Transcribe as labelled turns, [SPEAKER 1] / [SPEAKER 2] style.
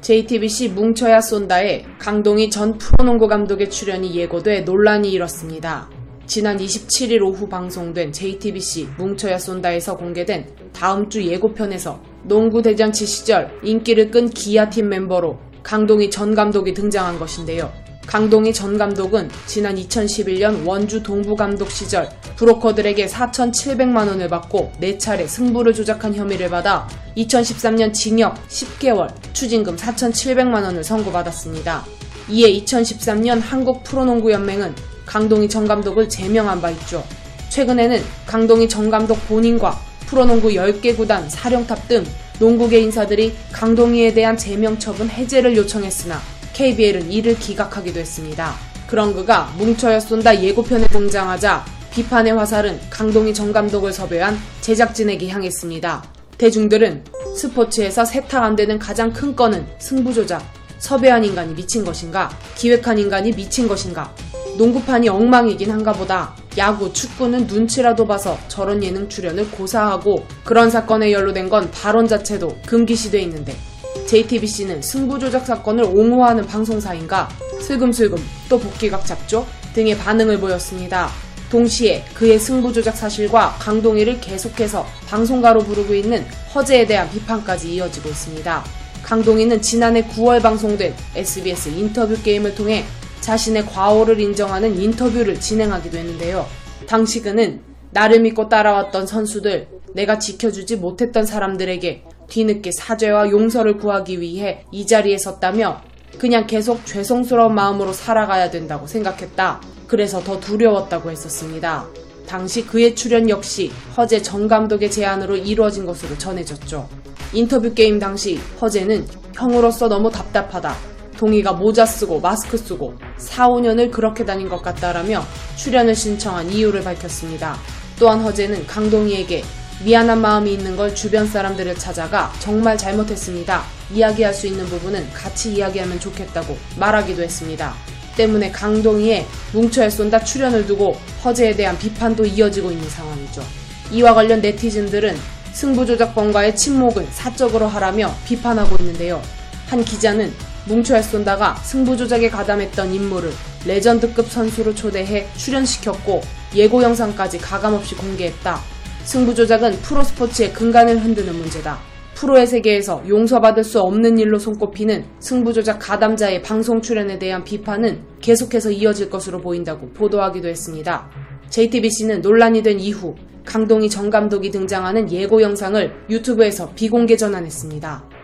[SPEAKER 1] JTBC 뭉쳐야 쏜다에 강동희 전 프로농구 감독의 출연이 예고돼 논란이 일었습니다. 지난 27일 오후 방송된 JTBC 뭉쳐야 쏜다에서 공개된 다음 주 예고편에서 농구 대잔치 시절 인기를 끈 기아팀 멤버로 강동희 전 감독이 등장한 것인데요. 강동희 전 감독은 지난 2011년 원주 동부 감독 시절 브로커들에게 4,700만 원을 받고 4차례 승부를 조작한 혐의를 받아 2013년 징역 10개월, 추징금 4,700만 원을 선고받았습니다. 이에 2013년 한국 프로농구연맹은 강동희 전 감독을 제명한 바 있죠. 최근에는 강동희 전 감독 본인과 프로농구 10개 구단, 사령탑 등 농구계 인사들이 강동희에 대한 제명 처분 해제를 요청했으나 KBL은 이를 기각하기도 했습니다. 그런 그가 뭉쳐야 쏜다 예고편에 등장하자 비판의 화살은 강동희 전 감독을 섭외한 제작진에게 향했습니다. 대중들은 스포츠에서 세탁 안 되는 가장 큰 건은 승부조작. 섭외한 인간이 미친 것인가? 기획한 인간이 미친 것인가? 농구판이 엉망이긴 한가 보다. 야구, 축구는 눈치라도 봐서 저런 예능 출연을 고사하고 그런 사건에 연루된 건 발언 자체도 금기시돼 있는데 JTBC는 승부조작 사건을 옹호하는 방송사인가 슬금슬금 또 복귀각 잡죠 등의 반응을 보였습니다. 동시에 그의 승부조작 사실과 강동희를 계속해서 방송가로 부르고 있는 허재에 대한 비판까지 이어지고 있습니다. 강동희는 지난해 9월 방송된 SBS 인터뷰 게임을 통해 자신의 과오를 인정하는 인터뷰를 진행하기도 했는데요. 당시 그는 나를 믿고 따라왔던 선수들, 내가 지켜주지 못했던 사람들에게 뒤늦게 사죄와 용서를 구하기 위해 이 자리에 섰다며 그냥 계속 죄송스러운 마음으로 살아가야 된다고 생각했다. 그래서 더 두려웠다고 했었습니다. 당시 그의 출연 역시 허재 전 감독의 제안으로 이루어진 것으로 전해졌죠. 인터뷰 게임 당시 허재는 형으로서 너무 답답하다. 동희가 모자 쓰고 마스크 쓰고 4, 5년을 그렇게 다닌 것 같다라며 출연을 신청한 이유를 밝혔습니다. 또한 허재는 강동희에게 미안한 마음이 있는 걸 주변 사람들을 찾아가 정말 잘못했습니다. 이야기할 수 있는 부분은 같이 이야기하면 좋겠다고 말하기도 했습니다. 때문에 강동희의 뭉쳐야 쏜다 출연을 두고 허재에 대한 비판도 이어지고 있는 상황이죠. 이와 관련 네티즌들은 승부조작범과의 침묵을 사적으로 하라며 비판하고 있는데요. 한 기자는 뭉쳐야 쏜다가 승부조작에 가담했던 인물을 레전드급 선수로 초대해 출연시켰고 예고 영상까지 가감없이 공개했다. 승부 조작은 프로 스포츠의 근간을 흔드는 문제다. 프로의 세계에서 용서받을 수 없는 일로 손꼽히는 승부 조작 가담자의 방송 출연에 대한 비판은 계속해서 이어질 것으로 보인다고 보도하기도 했습니다. JTBC는 논란이 된 이후 강동희 전 감독이 등장하는 예고 영상을 유튜브에서 비공개 전환했습니다.